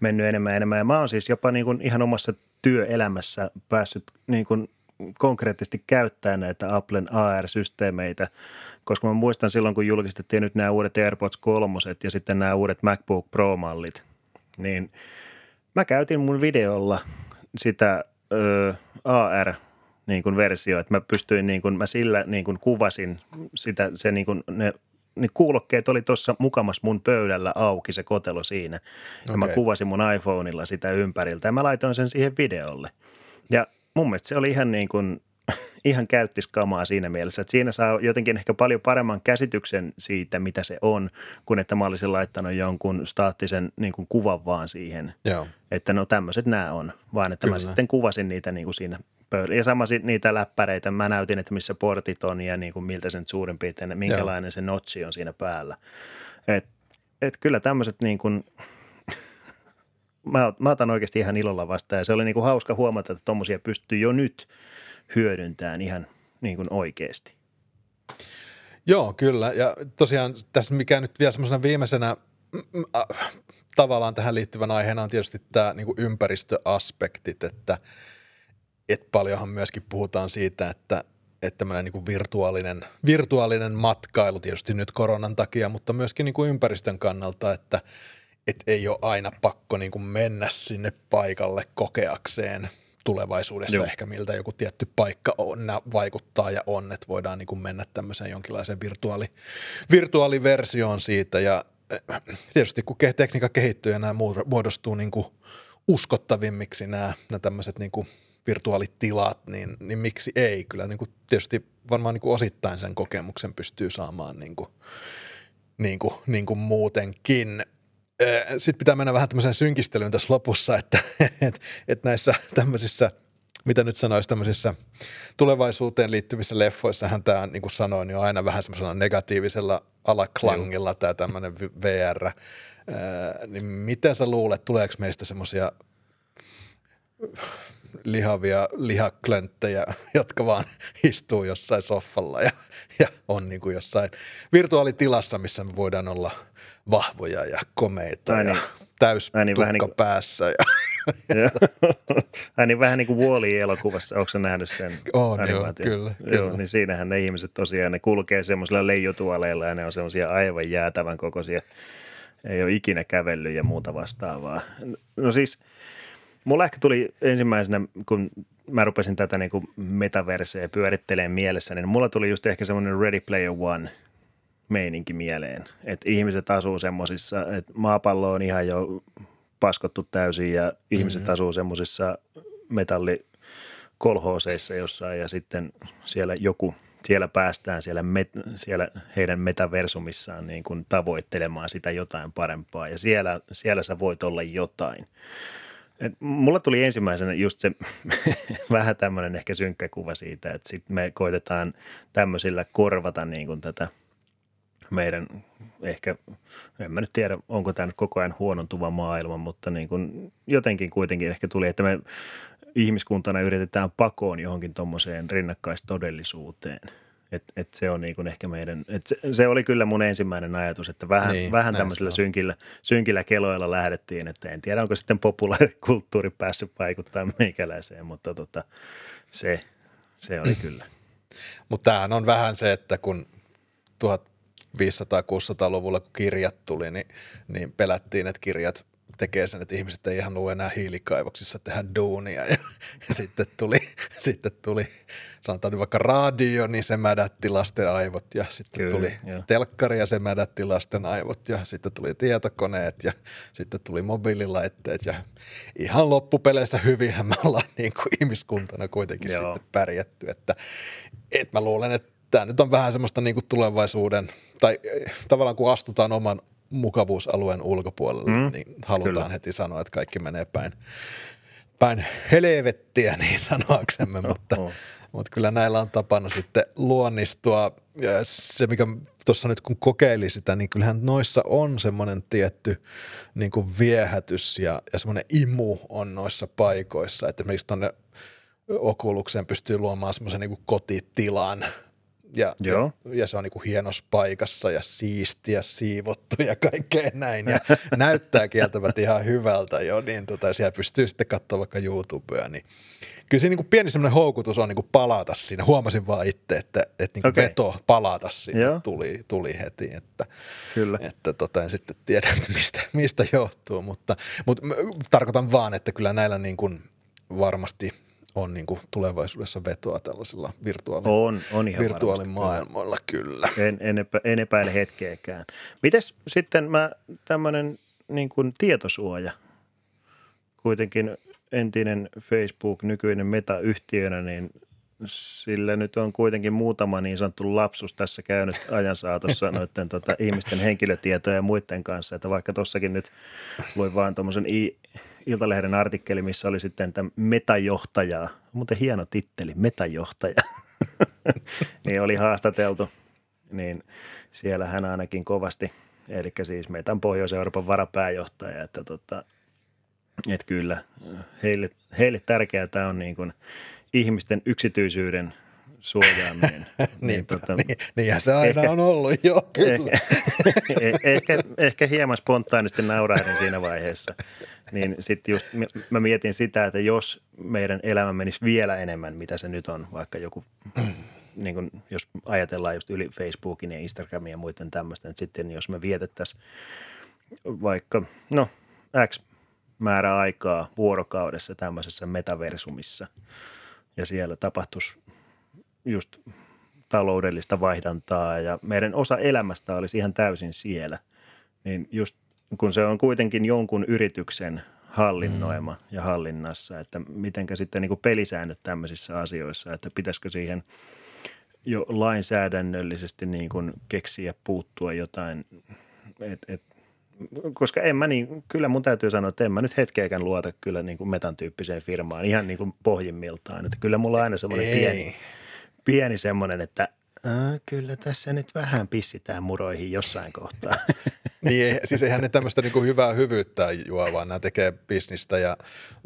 mennyt enemmän ja enemmän. Ja mä oon siis jopa niin kuin ihan omassa työelämässä päässyt niin kuin konkreettisesti käyttää näitä Applen AR-systeemeitä, koska mä muistan silloin, kun julkistettiin nyt nämä uudet AirPods 3 ja sitten nämä uudet MacBook Pro-mallit, niin mä käytin mun videolla sitä AR niin kuin versio, että mä pystyin niin kuin, mä sillä niin kuin kuvasin sitä, se niin kuin, ne niin kuulokkeet oli tuossa mukamas mun pöydällä auki se kotelo siinä. Ja okay. mä kuvasin mun iPhoneilla sitä ympäriltä ja mä laitoin sen siihen videolle. Ja mun mielestä se oli ihan niin kuin, ihan käyttiskamaa siinä mielessä, että siinä saa jotenkin ehkä paljon paremman käsityksen siitä, mitä se on, kuin että mä olisin laittanut jonkun staattisen niin kuin kuvan vaan siihen, Joo. että no tämmöiset nämä on, vaan että Kyllä. mä sitten kuvasin niitä niin kuin siinä pöydällä. Ja sama niitä läppäreitä, mä näytin, että missä portit on ja niin kuin miltä sen suurin piirtein, minkälainen Joo. se notsi on siinä päällä. Et, et kyllä tämmöiset niin kuin, mä, mä otan oikeasti ihan ilolla vastaan ja se oli niin kuin hauska huomata, että tuommoisia pystyy jo nyt hyödyntämään ihan niin kuin oikeasti. Joo, kyllä. Ja tosiaan tässä mikä nyt vielä semmoisena viimeisenä tavallaan tähän liittyvän aiheena on tietysti tämä niin ympäristöaspektit, että – et paljonhan myöskin puhutaan siitä, että, että tämmöinen niin kuin virtuaalinen, virtuaalinen matkailu tietysti nyt koronan takia, mutta myöskin niin kuin ympäristön kannalta, että et ei ole aina pakko niin kuin mennä sinne paikalle kokeakseen tulevaisuudessa Joo. ehkä miltä joku tietty paikka on, vaikuttaa ja on, että voidaan niin kuin mennä tämmöiseen jonkinlaiseen virtuaali, virtuaaliversioon siitä ja eh, tietysti kun tekniikka kehittyy ja nämä muodostuu niin kuin uskottavimmiksi nämä, nämä tämmöiset niin kuin virtuaalitilat, niin, niin miksi ei? Kyllä niin kuin tietysti varmaan niin kuin osittain sen kokemuksen pystyy saamaan niin kuin, niin kuin, niin kuin muutenkin. Sitten pitää mennä vähän tämmöiseen synkistelyyn tässä lopussa, että et, et näissä tämmöisissä mitä nyt sanoisi tämmöisissä tulevaisuuteen liittyvissä leffoissahan tämä, niin kuin sanoin, jo aina vähän semmoisella negatiivisella alaklangilla tämä tämmöinen VR. Ää, niin miten sä luulet, tuleeko meistä semmoisia lihavia lihaklönttejä, jotka vaan istuu jossain soffalla ja, ja on niin kuin jossain virtuaalitilassa, missä me voidaan olla vahvoja ja komeita Ai ja niin. täys niin, vähän niin kuin, päässä. Ja, Ai niin vähän niin kuin Wall-E-elokuvassa, onko nähnyt sen? On, joo, kyllä, joo, kyllä. Niin siinähän ne ihmiset tosiaan, ne kulkee semmoisilla leijutualeilla ja ne on semmoisia aivan jäätävän kokoisia. Ei ole ikinä kävellyt ja muuta vastaavaa. No siis – Mulla ehkä tuli ensimmäisenä, kun mä rupesin tätä niin kuin metaverseä pyörittelemään mielessä, niin mulla tuli just ehkä semmoinen Ready Player One meininki mieleen. Että ihmiset asuu semmoisissa, että maapallo on ihan jo paskottu täysin ja ihmiset mm-hmm. asuu semmoisissa metallikolhooseissa jossain ja sitten siellä joku, siellä päästään siellä, met, siellä heidän metaversumissaan niin kuin tavoittelemaan sitä jotain parempaa ja siellä, siellä sä voit olla jotain. Et mulla tuli ensimmäisenä just se vähän tämmöinen ehkä synkkä kuva siitä, että sitten me koitetaan tämmöisillä korvata niin kuin tätä meidän ehkä, en mä nyt tiedä, onko tämä nyt koko ajan huonontuva maailma, mutta niin kuin jotenkin kuitenkin ehkä tuli, että me ihmiskuntana yritetään pakoon johonkin tuommoiseen rinnakkaistodellisuuteen – et, et se on niin kuin ehkä meidän, et se, se, oli kyllä mun ensimmäinen ajatus, että vähän, niin, vähän tämmöisillä synkillä, synkillä keloilla lähdettiin, että en tiedä onko sitten populaarikulttuuri päässyt vaikuttaa meikäläiseen, mutta tota, se, se oli kyllä. Mutta tämähän on vähän se, että kun 1500-600-luvulla kun kirjat tuli, niin, niin pelättiin, että kirjat tekee sen, että ihmiset ei ihan lue enää hiilikaivoksissa tehdä duunia. Ja, ja sitten, tuli, sitten tuli, sanotaan nyt vaikka radio, niin se mädätti lasten aivot. Ja sitten Kyllä, tuli jo. telkkari ja se mädätti lasten aivot. Ja sitten tuli tietokoneet ja sitten tuli mobiililaitteet. Ja ihan loppupeleissä hyvinhän me ollaan niin kuin ihmiskuntana kuitenkin Joo. sitten pärjätty. Että, että mä luulen, että tämä nyt on vähän semmoista niin kuin tulevaisuuden, tai tavallaan kun astutaan oman mukavuusalueen ulkopuolelle, mm, niin halutaan kyllä. heti sanoa, että kaikki menee päin, päin helvettiä niin sanoaksemme, mutta, oh. mutta kyllä näillä on tapana sitten luonnistua. Ja se, mikä tuossa nyt kun kokeili sitä, niin kyllähän noissa on semmoinen tietty niin kuin viehätys ja, ja semmoinen imu on noissa paikoissa, että esimerkiksi tuonne Okulukseen pystyy luomaan semmoisen niin kotitilan – ja, Joo. ja, ja se on niin hienossa paikassa ja siistiä, siivottu ja kaikkea näin. Ja näyttää kieltävät ihan hyvältä jo, niin tota, siellä pystyy sitten katsoa vaikka YouTubea. Niin kyllä siinä niin pieni semmoinen houkutus on niin palata siinä. Huomasin vaan itse, että, että niin okay. veto palata sinne tuli, tuli heti. Että, kyllä. Että tota, en sitten tiedä, että mistä, mistä johtuu, mutta, mutta tarkoitan vaan, että kyllä näillä niin kuin varmasti – on niin kuin tulevaisuudessa vetoa tällaisilla virtuaali- on, on ihan virtuaalimaailmoilla, kyllä. En, en, epä, en epäile hetkeäkään. Mites sitten mä tämmöinen niin kuin tietosuoja, kuitenkin entinen Facebook, nykyinen meta-yhtiönä, niin sillä nyt on kuitenkin muutama niin sanottu lapsus tässä käynyt ajan saatossa noiden tota, ihmisten henkilötietoja ja muiden kanssa, että vaikka tuossakin nyt luin vaan tuommoisen i- Iltalehden artikkeli, missä oli sitten tämä metajohtaja, muuten hieno titteli, metajohtaja, niin oli haastateltu, niin siellä hän ainakin kovasti, eli siis meidän Pohjois-Euroopan varapääjohtaja, että tota, että kyllä heille, heille tärkeää tämä on niin kuin ihmisten yksityisyyden suojaaminen. niin, niin, tota, niin, niinhän se aina ehkä, on ollut, joo, kyllä. Ehkä, ehkä, ehkä hieman spontaanisti naurahdin siinä vaiheessa. Niin sitten just mä mietin sitä, että jos meidän elämä menisi vielä enemmän, mitä se nyt on, vaikka joku, niin kun, jos ajatellaan just yli Facebookin ja Instagramin ja muiden tämmöistä, että sitten jos me vietettäisiin vaikka, no, X määrä aikaa vuorokaudessa tämmöisessä metaversumissa ja siellä tapahtuisi just taloudellista vaihdantaa ja meidän osa elämästä olisi ihan täysin siellä, niin just kun se on kuitenkin jonkun yrityksen hallinnoima mm. ja hallinnassa, että mitenkä sitten niin pelisäännöt tämmöisissä asioissa, että pitäisikö siihen jo lainsäädännöllisesti niin kuin keksiä puuttua jotain, että et, koska en mä niin, kyllä mun täytyy sanoa, että en mä nyt hetkeäkään luota kyllä niin kuin metan tyyppiseen firmaan ihan niin kuin pohjimmiltaan. Että kyllä mulla on aina semmoinen pieni, pieni semmoinen, että Äh, kyllä tässä nyt vähän pissitään muroihin jossain kohtaa. niin, siis eihän ne tämmöistä niin kuin hyvää hyvyyttä juo, vaan nämä tekee bisnistä ja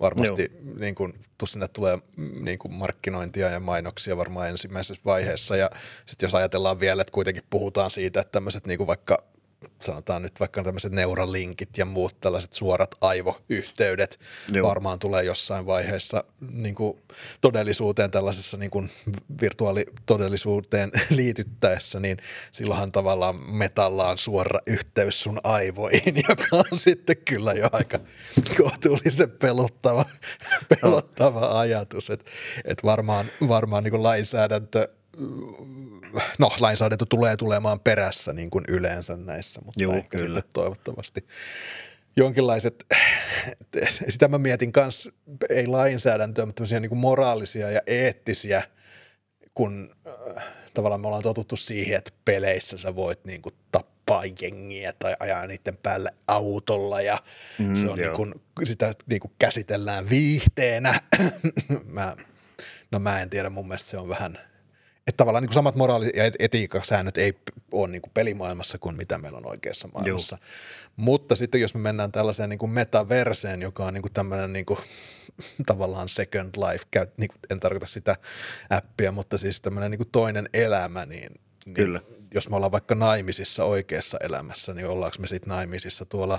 varmasti niin kuin, sinne tulee niin kuin markkinointia ja mainoksia varmaan ensimmäisessä vaiheessa. Ja sitten jos ajatellaan vielä, että kuitenkin puhutaan siitä, että tämmöiset niin kuin vaikka sanotaan nyt vaikka tämmöiset neuralinkit ja muut tällaiset suorat aivoyhteydet Joo. varmaan tulee jossain vaiheessa niin kuin todellisuuteen tällaisessa niin kuin virtuaalitodellisuuteen liityttäessä, niin silloinhan tavallaan metallaan suora yhteys sun aivoihin, joka on sitten kyllä jo aika kohtuullisen pelottava, pelottava ajatus, että et varmaan, varmaan niin kuin lainsäädäntö no lainsäädäntö tulee tulemaan perässä niin kuin yleensä näissä, mutta Joo, ehkä kyllä. sitten toivottavasti jonkinlaiset, sitä mä mietin kanssa, ei lainsäädäntöä, mutta tämmöisiä niin kuin moraalisia ja eettisiä, kun äh, tavallaan me ollaan totuttu siihen, että peleissä sä voit niin kuin tappaa jengiä tai ajaa niiden päälle autolla ja mm, se on niin kuin, sitä niin kuin käsitellään viihteenä. mä, no mä en tiedä, mun mielestä se on vähän – että tavallaan niin kuin samat moraali- ja etiikkasäännöt ei ole niin kuin pelimaailmassa kuin mitä meillä on oikeassa maailmassa. Joo. Mutta sitten jos me mennään tällaiseen niin kuin metaverseen, joka on niin kuin tämmöinen niin kuin, tavallaan second life, käy, niin kuin, en tarkoita sitä appia, mutta siis tämmöinen niin kuin toinen elämä, niin, niin Kyllä. jos me ollaan vaikka naimisissa oikeassa elämässä, niin ollaanko me sitten naimisissa tuolla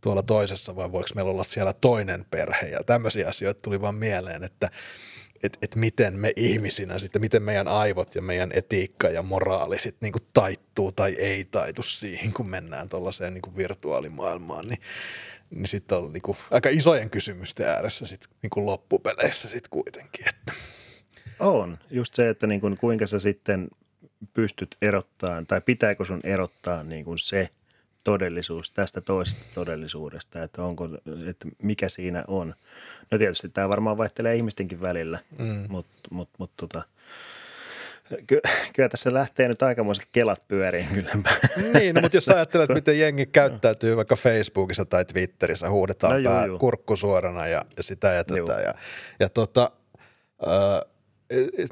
tuolla toisessa vai voiko meillä olla siellä toinen perhe ja tämmöisiä asioita tuli vaan mieleen, että että et miten me ihmisinä sitten, miten meidän aivot ja meidän etiikka ja moraali sitten niinku taittuu tai ei taitu siihen, kun mennään tuollaiseen niinku virtuaalimaailmaan, niin, niin sitten on niinku aika isojen kysymysten ääressä sit niinku loppupeleissä sitten kuitenkin. Että. On, just se, että niinku kuinka sä sitten pystyt erottamaan, tai pitääkö sun erottaa niinku se todellisuus tästä toisesta todellisuudesta, että, onko, että mikä siinä on – No tietysti tämä varmaan vaihtelee ihmistenkin välillä, mm. mutta mut, mut, tota, ky- kyllä tässä lähtee nyt aikamoiset kelat pyöriin kyllä. Niin, no, mutta jos ajattelet, miten jengi käyttäytyy vaikka Facebookissa tai Twitterissä, huudetaan no, pää juu. kurkku suorana ja, ja sitä ja tätä. Ja, ja tota, äh,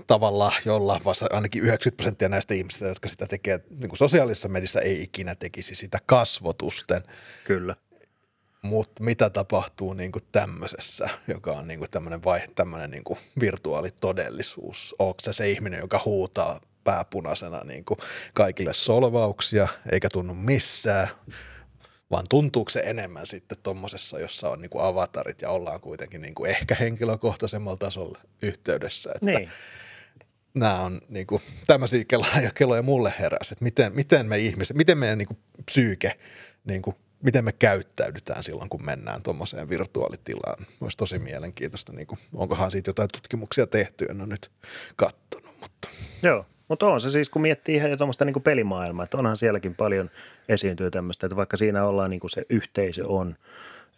tavalla, jolla ainakin 90 prosenttia näistä ihmisistä, jotka sitä tekee niin kuin sosiaalisessa mediassa, ei ikinä tekisi sitä kasvotusten. Kyllä. Mutta mitä tapahtuu niin kuin tämmöisessä, joka on niin kuin tämmöinen, vai, tämmöinen niin kuin virtuaalitodellisuus? Onko se se ihminen, joka huutaa pääpunaisena niin kuin kaikille solvauksia, eikä tunnu missään, vaan tuntuuko se enemmän sitten tuommoisessa, jossa on niin kuin avatarit ja ollaan kuitenkin niin kuin ehkä henkilökohtaisemmalla tasolla yhteydessä, että niin. nämä on niin kuin, tämmöisiä keloja, keloja mulle heräsi, että miten, miten me ihmiset, miten meidän niin kuin psyyke niin kuin miten me käyttäydytään silloin, kun mennään tuommoiseen virtuaalitilaan. Olisi tosi mielenkiintoista, niin kuin, onkohan siitä jotain tutkimuksia tehty, en ole nyt katsonut. Mutta. Joo, mutta on se siis, kun miettii ihan jo tuommoista niin pelimaailmaa, että onhan sielläkin paljon esiintyy tämmöistä, että vaikka siinä ollaan niin kuin se yhteisö on –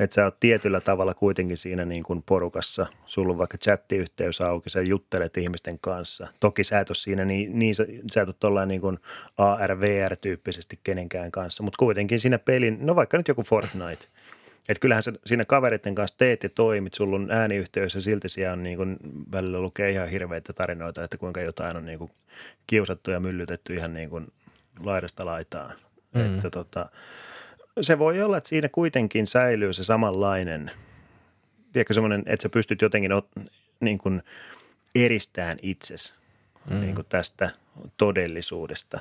että sä oot tietyllä tavalla kuitenkin siinä niin kuin porukassa, sulla on vaikka chattiyhteys auki, sä juttelet ihmisten kanssa. Toki sä et ole siinä niin, niin sä, sä et ole niin kuin ARVR-tyyppisesti kenenkään kanssa, mutta kuitenkin siinä pelin, no vaikka nyt joku Fortnite, että kyllähän sä siinä kavereiden kanssa teet ja toimit, sulla on ääniyhteys ja silti siellä on niin kuin, välillä lukee ihan hirveitä tarinoita, että kuinka jotain on niin kuin kiusattu ja myllytetty ihan niin kuin laidasta laitaan. Mm. Että tota, se voi olla, että siinä kuitenkin säilyy se samanlainen, tiedätkö semmoinen, että sä pystyt jotenkin ot, niin kuin eristään itsesi mm. niin kuin tästä todellisuudesta.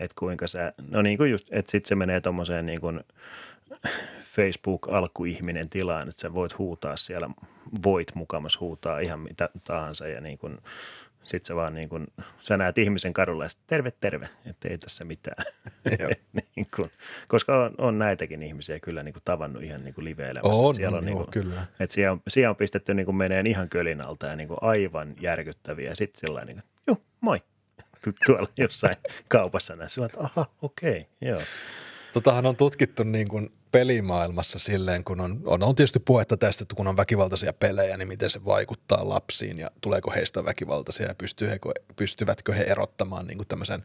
Että kuinka sä, no niin kuin just, että sitten se menee tuommoiseen niin kuin Facebook-alkuihminen tilaan, että sä voit huutaa siellä, voit mukamas huutaa ihan mitä tahansa ja niin kuin sitten sä vaan niin kun, sä näet ihmisen kadulla ja terve, terve, että ei tässä mitään. niin kun, koska on, on, näitäkin ihmisiä kyllä niin tavannut ihan niin live-elämässä. On, siellä on, niin kun, kyllä. Että siellä on, siellä on pistetty niin meneen ihan kölin alta ja niin aivan järkyttäviä. Sitten sillä niin joo, moi. Tuolla jossain kaupassa näin. Sillä että aha, okei, okay, joo. Totahan on tutkittu niin kuin pelimaailmassa silleen, kun on, on, on tietysti puhetta tästä, että kun on väkivaltaisia pelejä, niin miten se vaikuttaa lapsiin ja tuleeko heistä väkivaltaisia ja pystyvätkö, pystyvätkö he erottamaan niin kuin tämmöisen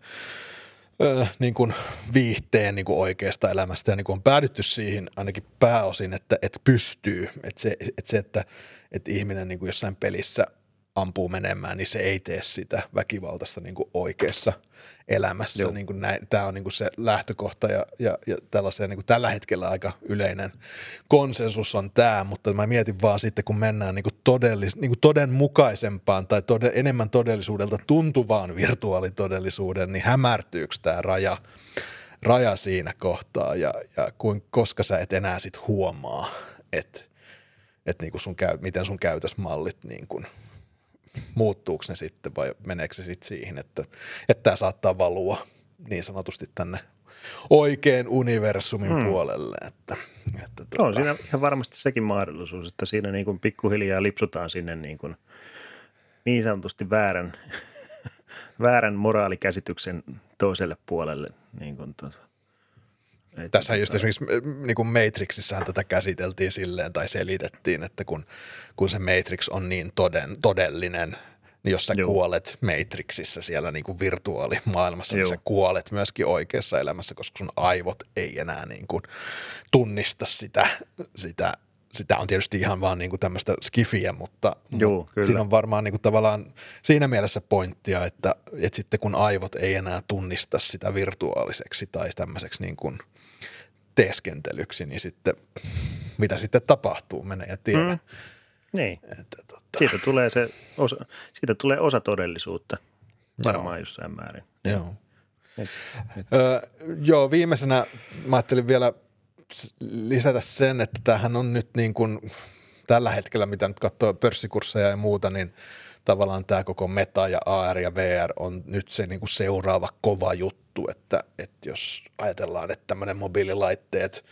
ö, niin kuin viihteen niin kuin oikeasta elämästä. Ja niin kuin on päädytty siihen ainakin pääosin, että, että pystyy, että se, että, se, että, että ihminen niin kuin jossain pelissä – ampuu menemään, niin se ei tee sitä väkivaltaista niin kuin oikeassa elämässä. Niin kuin näin, tämä on niin kuin se lähtökohta ja, ja, ja tällaisia niin kuin tällä hetkellä aika yleinen konsensus on tämä, mutta mä mietin vaan sitten, kun mennään niin kuin todellis, niin kuin todenmukaisempaan tai tode, enemmän todellisuudelta tuntuvaan virtuaalitodellisuuden, niin hämärtyykö tämä raja, raja siinä kohtaa ja, ja kuin, koska sä et enää sit huomaa, että että niin kuin sun käy, miten sun käytösmallit niin kuin – muuttuuko ne sitten vai meneekö se sitten siihen, että, että tämä saattaa valua niin sanotusti tänne oikein universumin hmm. puolelle. Että, että tuota. On siinä ihan varmasti sekin mahdollisuus, että siinä niin kuin pikkuhiljaa lipsutaan sinne niin, kuin niin sanotusti väärän, väärän moraalikäsityksen toiselle puolelle. Niin kuin tuota. Tässä just esimerkiksi niin kuin Matrixissahan tätä käsiteltiin silleen tai selitettiin, että kun, kun se Matrix on niin toden, todellinen, niin jos sä Joo. kuolet Matrixissa siellä niin kuin virtuaalimaailmassa, Joo. niin sä kuolet myöskin oikeassa elämässä, koska sun aivot ei enää niin kuin tunnista sitä, sitä sitä on tietysti ihan vaan niin kuin tämmöistä skifiä, mutta, Joo, mutta siinä on varmaan niin kuin tavallaan siinä mielessä pointtia, että, että sitten kun aivot ei enää tunnista sitä virtuaaliseksi tai tämmöiseksi niin kuin – teeskentelyksi, niin sitten mitä sitten tapahtuu, menee ja tiedä. Mm. Niin. Että, tota... siitä, tulee se osa, siitä tulee osa todellisuutta varmaan Joo. jossain määrin. Joo. Et, et. Öö, joo, viimeisenä mä ajattelin vielä lisätä sen, että tämähän on nyt niin kuin tällä hetkellä, mitä nyt katsoo pörssikursseja ja muuta, niin tavallaan tämä koko meta ja AR ja VR on nyt se niin kuin seuraava kova juttu, että, että jos ajatellaan, että tämmöinen mobiililaitteet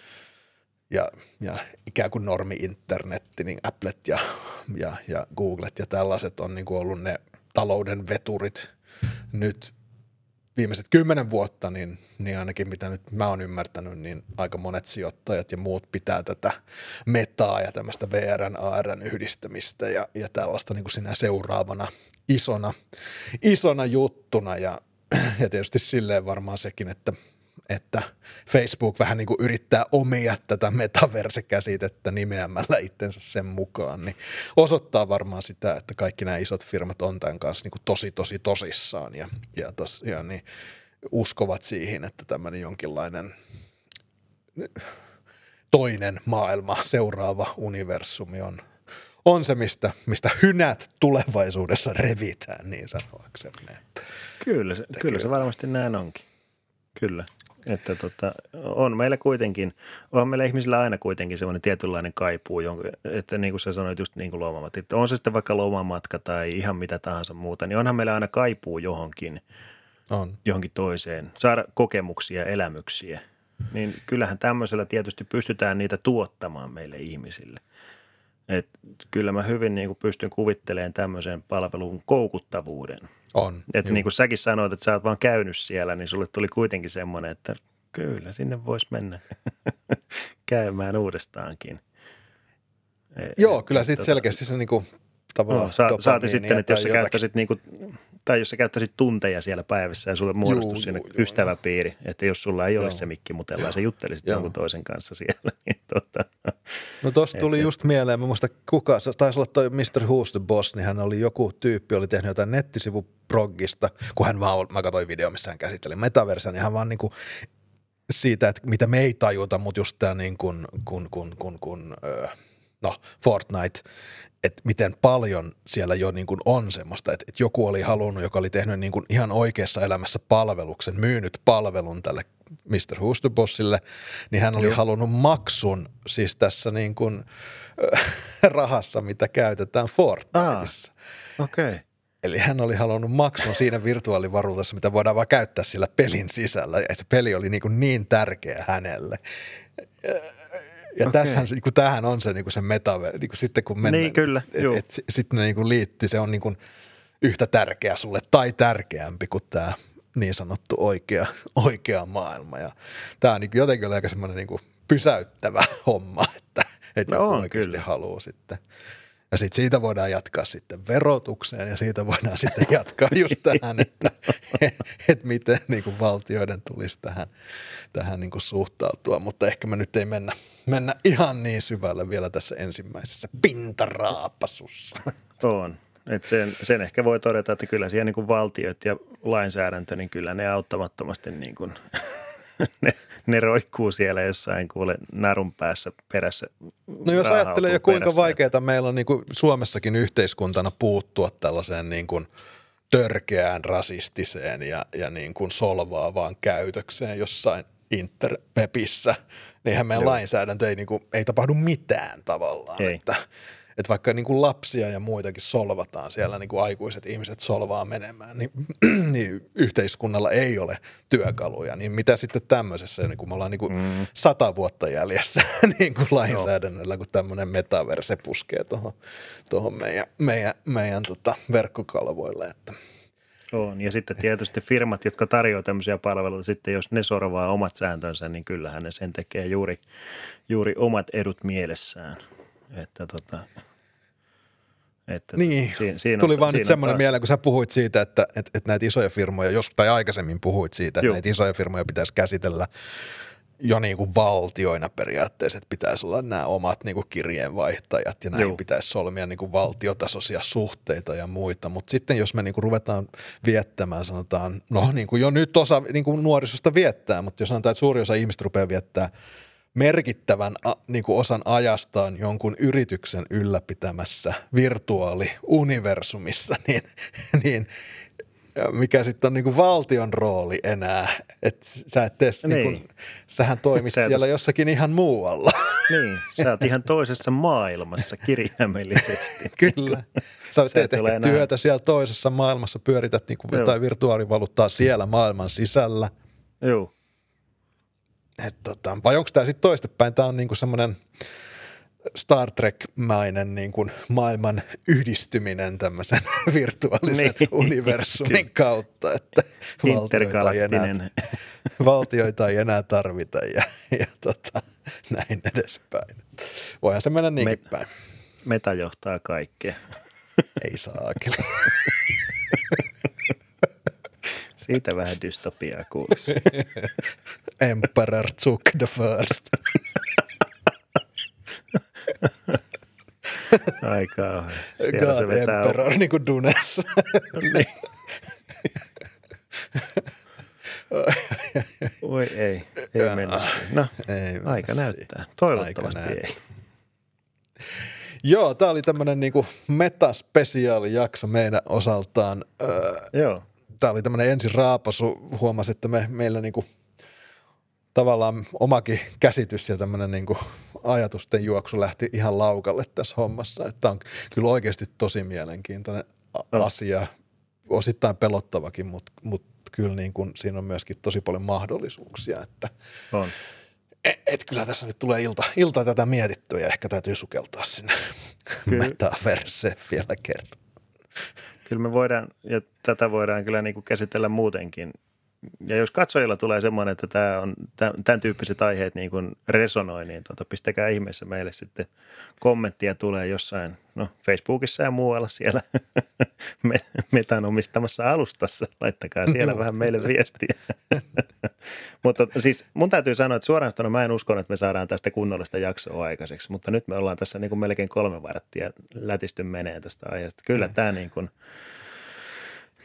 ja, ja ikään kuin normi-internetti, niin Applet ja, ja, ja Googlet ja tällaiset on niin kuin ollut ne talouden veturit nyt viimeiset kymmenen vuotta, niin, niin ainakin mitä nyt mä oon ymmärtänyt, niin aika monet sijoittajat ja muut pitää tätä metaa ja tämmöistä VRn, ARn yhdistämistä ja, ja tällaista niin kuin sinä seuraavana isona, isona juttuna. Ja, ja tietysti silleen varmaan sekin, että että Facebook vähän niin kuin yrittää omia tätä metaverse-käsitettä nimeämällä itsensä sen mukaan, niin osoittaa varmaan sitä, että kaikki nämä isot firmat on tämän kanssa niin kuin tosi, tosi tosissaan ja, ja tosiaan niin uskovat siihen, että tämmöinen jonkinlainen toinen maailma, seuraava universumi on, on se, mistä, mistä hynät tulevaisuudessa revitään, niin sanoaksemme. Kyllä se, kyllä se varmasti näin onkin. Kyllä. Että tota, on meillä kuitenkin, on meillä ihmisillä aina kuitenkin semmoinen tietynlainen kaipuu, jonka, että niin kuin sä sanoit just niin kuin lomamat, että on se sitten vaikka lomamatka tai ihan mitä tahansa muuta, niin onhan meillä aina kaipuu johonkin, on. johonkin toiseen, saada kokemuksia, elämyksiä. Niin kyllähän tämmöisellä tietysti pystytään niitä tuottamaan meille ihmisille. Et kyllä mä hyvin niin kuin pystyn kuvittelemaan tämmöisen palvelun koukuttavuuden – on. Että niin kuin säkin sanoit, että sä oot vaan käynyt siellä, niin sulle tuli kuitenkin semmoinen, että kyllä sinne voisi mennä käymään uudestaankin. Joo, kyllä sitten tota- selkeästi se niin kuin, tavallaan no, sa- Saati sitten, että jos sä käyttäisit niin kuin, tai jos sä käyttäisit tunteja siellä päivässä ja sulle muodostuisi sinne juu, ystäväpiiri, että jos sulla ei joo. ole se mikki mutella ja juttelisit joo. jonkun toisen kanssa siellä. Niin tota, no tuossa tuli et, just mieleen, mä muista kuka, taisi olla toi Mr. Who's the Boss, niin hän oli joku tyyppi, oli tehnyt jotain nettisivuproggista, kun hän vaan, mä katsoin video, missä hän käsitteli metaversia, niin hän vaan niin kuin siitä, että mitä me ei tajuta, mutta just tämä niin kuin, kun, kun, kun, kun, no Fortnite, että miten paljon siellä jo niin kuin on semmoista, että, että joku oli halunnut, joka oli tehnyt niin kuin ihan oikeassa elämässä palveluksen, myynyt palvelun tälle Mr. Hustobossille, niin hän oli Joo. halunnut maksun siis tässä niin kuin, rahassa, mitä käytetään Fortniteissa. Okei. Okay. Eli hän oli halunnut maksun siinä virtuaalivaruudessa, mitä voidaan vaan käyttää sillä pelin sisällä. Ja se peli oli niin, kuin niin tärkeä hänelle ja okay. tässähän, niin kuin, tämähän on se, niin kuin se metaver, niin kuin sitten kun mennään. Niin, kyllä. Et, et, et, sitten ne niin kuin liittyy, se on niin kuin yhtä tärkeä sulle tai tärkeämpi kuin tämä niin sanottu oikea, oikea maailma. Ja tämä on niin jotenkin aika semmoinen niin kuin pysäyttävä homma, että, että no joku on, oikeasti kyllä. haluaa sitten, Ja sitten siitä voidaan jatkaa sitten verotukseen ja siitä voidaan sitten jatkaa just tähän, että et miten niin kuin valtioiden tulisi tähän, tähän niin kuin suhtautua. Mutta ehkä me nyt ei mennä, mennä ihan niin syvälle vielä tässä ensimmäisessä pintaraapasussa. On. Et sen, sen, ehkä voi todeta, että kyllä siellä niin kuin valtiot ja lainsäädäntö, niin kyllä ne auttamattomasti niin kuin ne, ne roikkuu siellä jossain kuule narun päässä perässä. No jos ajattelee jo kuinka vaikeaa meillä on niin kuin Suomessakin yhteiskuntana puuttua tällaiseen niin kuin törkeään rasistiseen ja, ja niin kuin solvaavaan käytökseen jossain interwebissä, niin meidän Joo. lainsäädäntö ei, niin kuin, ei tapahdu mitään tavallaan. Ei. Että, että vaikka niin kuin lapsia ja muitakin solvataan siellä, niin kuin aikuiset ihmiset solvaa menemään, niin, niin yhteiskunnalla ei ole työkaluja. Niin mitä sitten tämmöisessä, niin kuin me ollaan niin kuin mm. sata vuotta jäljessä niin kuin lainsäädännöllä, kun tämmöinen metaverse puskee tuohon, tuohon meidän, meidän, meidän tota verkkokalvoille, että – on. Ja sitten tietysti firmat, jotka tarjoavat tämmöisiä palveluita, sitten jos ne sorvaa omat sääntönsä, niin kyllähän ne sen tekee juuri, juuri omat edut mielessään. Että tota, että niin, siinä, siinä tuli on, vaan nyt semmoinen taas... mieleen, kun sä puhuit siitä, että, että, että näitä isoja firmoja, jos tai aikaisemmin puhuit siitä, että Juh. näitä isoja firmoja pitäisi käsitellä jo niin kuin valtioina periaatteessa, että pitäisi olla nämä omat niin kuin kirjeenvaihtajat ja näin Juh. pitäisi solmia niin kuin valtiotasoisia suhteita ja muita. Mutta sitten jos me niin kuin ruvetaan viettämään, sanotaan, no niin kuin jo nyt osa niin kuin nuorisosta viettää, mutta jos sanotaan, että suuri osa ihmistä rupeaa viettää – merkittävän niin kuin osan ajastaan jonkun yrityksen ylläpitämässä virtuaaliuniversumissa, niin, niin mikä sitten on niin kuin valtion rooli enää, että sä et tee, niin. Niin kuin, sähän toimit sä siellä jossakin ihan muualla. Niin, sä oot ihan toisessa maailmassa kirjaimellisesti. Kyllä, sä teet ehkä enää... työtä siellä toisessa maailmassa, pyörität niin kuin jotain virtuaalivaluuttaa siellä maailman sisällä. Joo et tota, vai onko tämä sitten toistepäin? Tämä on niinku semmoinen Star Trek-mainen niinku maailman yhdistyminen tämmöisen virtuaalisen niin. universumin kautta, että valtioita ei, enää, valtioita ei enää tarvita ja, ja tota, näin edespäin. Voihan se mennä niinkin Me, päin. Meta johtaa kaikkea. Ei saakeli. Siitä vähän dystopiaa kuulisi. Emperor Zuk the First. Ai kauhean. God se vetää Emperor, niin kuin Dunes. niin. Oi ei, ei mennä No, ei aika näyttää. Toivottavasti aika ei. Joo, tämä oli tämmöinen niinku metaspesiaalijakso meidän osaltaan. Öö, Joo tämä oli tämmöinen ensin raapasu, huomasi, että me, meillä niinku tavallaan omakin käsitys ja tämmöinen niinku ajatusten juoksu lähti ihan laukalle tässä hommassa. Että on kyllä oikeasti tosi mielenkiintoinen asia, osittain pelottavakin, mutta mut kyllä niin kuin siinä on myöskin tosi paljon mahdollisuuksia. Että on. Et, et kyllä tässä nyt tulee ilta, ilta tätä mietittyä ja ehkä täytyy sukeltaa sinne metaverse vielä kerran kyllä me voidaan, ja tätä voidaan kyllä niin kuin käsitellä muutenkin. Ja jos katsojilla tulee semmoinen, että tämä on, tämän tyyppiset aiheet niin kuin resonoi, niin tuota, pistäkää ihmeessä meille sitten kommenttia tulee jossain, no Facebookissa ja muualla siellä metan omistamassa alustassa. Laittakaa siellä vähän meille viestiä. mutta siis mun täytyy sanoa, että suoraan sanoen mä en usko, että me saadaan tästä kunnollista jaksoa aikaiseksi, mutta nyt me ollaan tässä niin kuin melkein kolme varttia lätisty menee tästä aiheesta. Kyllä tämä niin kuin,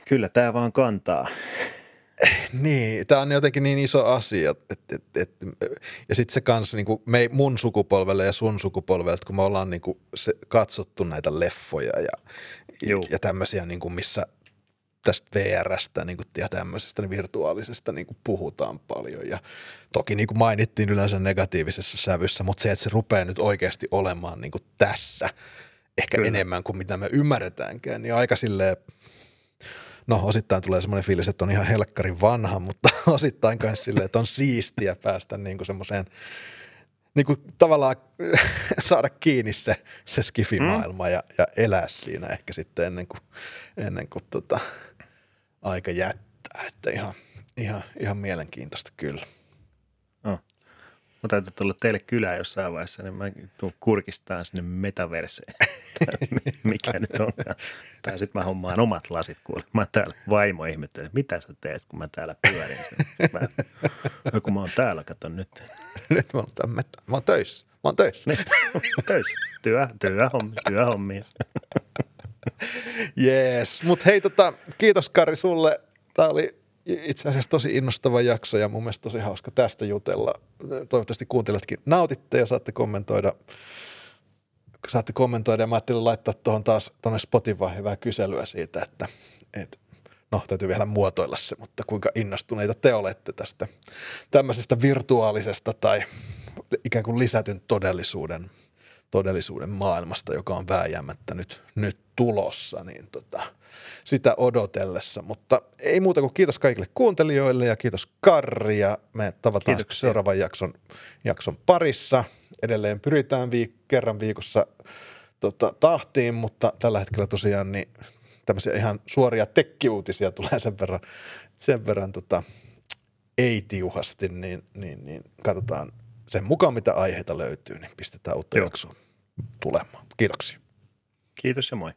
kyllä tämä vaan kantaa. Niin, tämä on jotenkin niin iso asia. Et, et, et, ja sitten se kanssa niin kuin me, mun sukupolvelle ja sun sukupolvelle, kun me ollaan niin kuin se, katsottu näitä leffoja ja, ja, ja tämmöisiä, niin kuin missä tästä VRstä niin kuin, ja tämmöisestä niin virtuaalisesta niin kuin puhutaan paljon. Ja toki niin kuin mainittiin yleensä negatiivisessa sävyssä, mutta se, että se rupeaa nyt oikeasti olemaan niin kuin tässä ehkä Kyllä. enemmän kuin mitä me ymmärretäänkään, niin aika silleen – no osittain tulee semmoinen fiilis, että on ihan helkkarin vanha, mutta osittain myös silleen, että on siistiä päästä niin kuin semmoiseen niin kuin tavallaan saada kiinni se, se skifimaailma mm. ja, ja elää siinä ehkä sitten ennen kuin, ennen kuin tota, aika jättää. Että ihan, ihan, ihan mielenkiintoista kyllä. Mä täytyy tulla teille kylään jossain vaiheessa, niin mä tuun kurkistaan sinne metaverseen. Mikä nyt on. Tai sitten mä hommaan omat lasit, kuule. Mä täällä vaimo ihmettelee, mitä sä teet, kun mä täällä pyörin. Mä, no, kun mä oon täällä, kato nyt. Nyt mä oon, tämän meta- mä oon töissä. Mä oon töissä. Niin, töissä. Työ, työhommi, työhommi. Jees, mutta hei tota, kiitos Kari sulle. Tämä oli itse asiassa tosi innostava jakso ja mun mielestä tosi hauska tästä jutella. Toivottavasti kuunteletkin nautitte ja saatte kommentoida saatte kommentoida ja mä ajattelin laittaa tuohon taas tuonne Spotify hyvää kyselyä siitä, että, että no täytyy vielä muotoilla se, mutta kuinka innostuneita te olette tästä tämmöisestä virtuaalisesta tai ikään kuin lisätyn todellisuuden, todellisuuden maailmasta, joka on vääjäämättä nyt, nyt tulossa, niin tota, sitä odotellessa. Mutta ei muuta kuin kiitos kaikille kuuntelijoille ja kiitos Karri ja me tavataan seuraavan jakson, jakson parissa. Edelleen pyritään viik- kerran viikossa tota, tahtiin, mutta tällä hetkellä tosiaan niin tämmöisiä ihan suoria tekkiuutisia tulee sen verran, sen verran tota, ei tiuhasti, niin, niin, niin katsotaan sen mukaan, mitä aiheita löytyy, niin pistetään uutta jaksoa tulemaan. Kiitoksia. Kiitos ja moi.